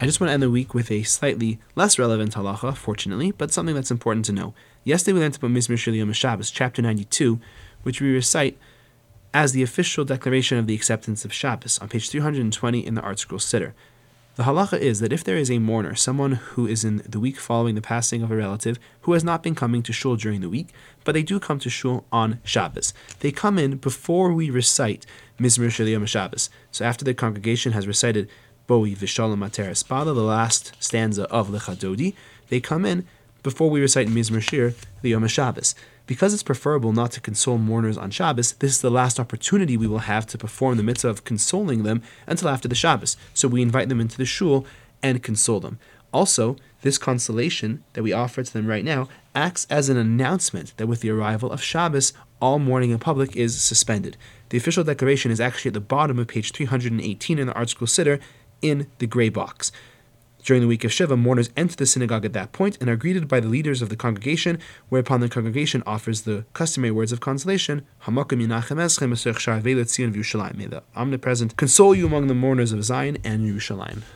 I just want to end the week with a slightly less relevant halacha, fortunately, but something that's important to know. Yesterday we learned about Mizmor Shel Yom Shabbos, chapter 92, which we recite as the official declaration of the acceptance of Shabbos on page 320 in the ArtScroll Siddur. The halacha is that if there is a mourner, someone who is in the week following the passing of a relative who has not been coming to shul during the week, but they do come to shul on Shabbos, they come in before we recite Mizmor Shel Yom Shabbos. So after the congregation has recited Boi Vishalom Materes Bala, the last stanza of Lechadodi, they come in before we recite Mizmor Shir, the Yom Shabbos. Because it's preferable not to console mourners on Shabbos, this is the last opportunity we will have to perform the mitzvah of consoling them until after the Shabbos. So we invite them into the shul and console them. Also, this consolation that we offer to them right now acts as an announcement that with the arrival of Shabbos, all mourning in public is suspended. The official declaration is actually at the bottom of page 318 in the ArtScroll Siddur, in the gray box. During the week of Shiva, mourners enter the synagogue at that point and are greeted by the leaders of the congregation, whereupon the congregation offers the customary words of consolation, May the omnipresent console you among the mourners of Zion and Yerushalayim.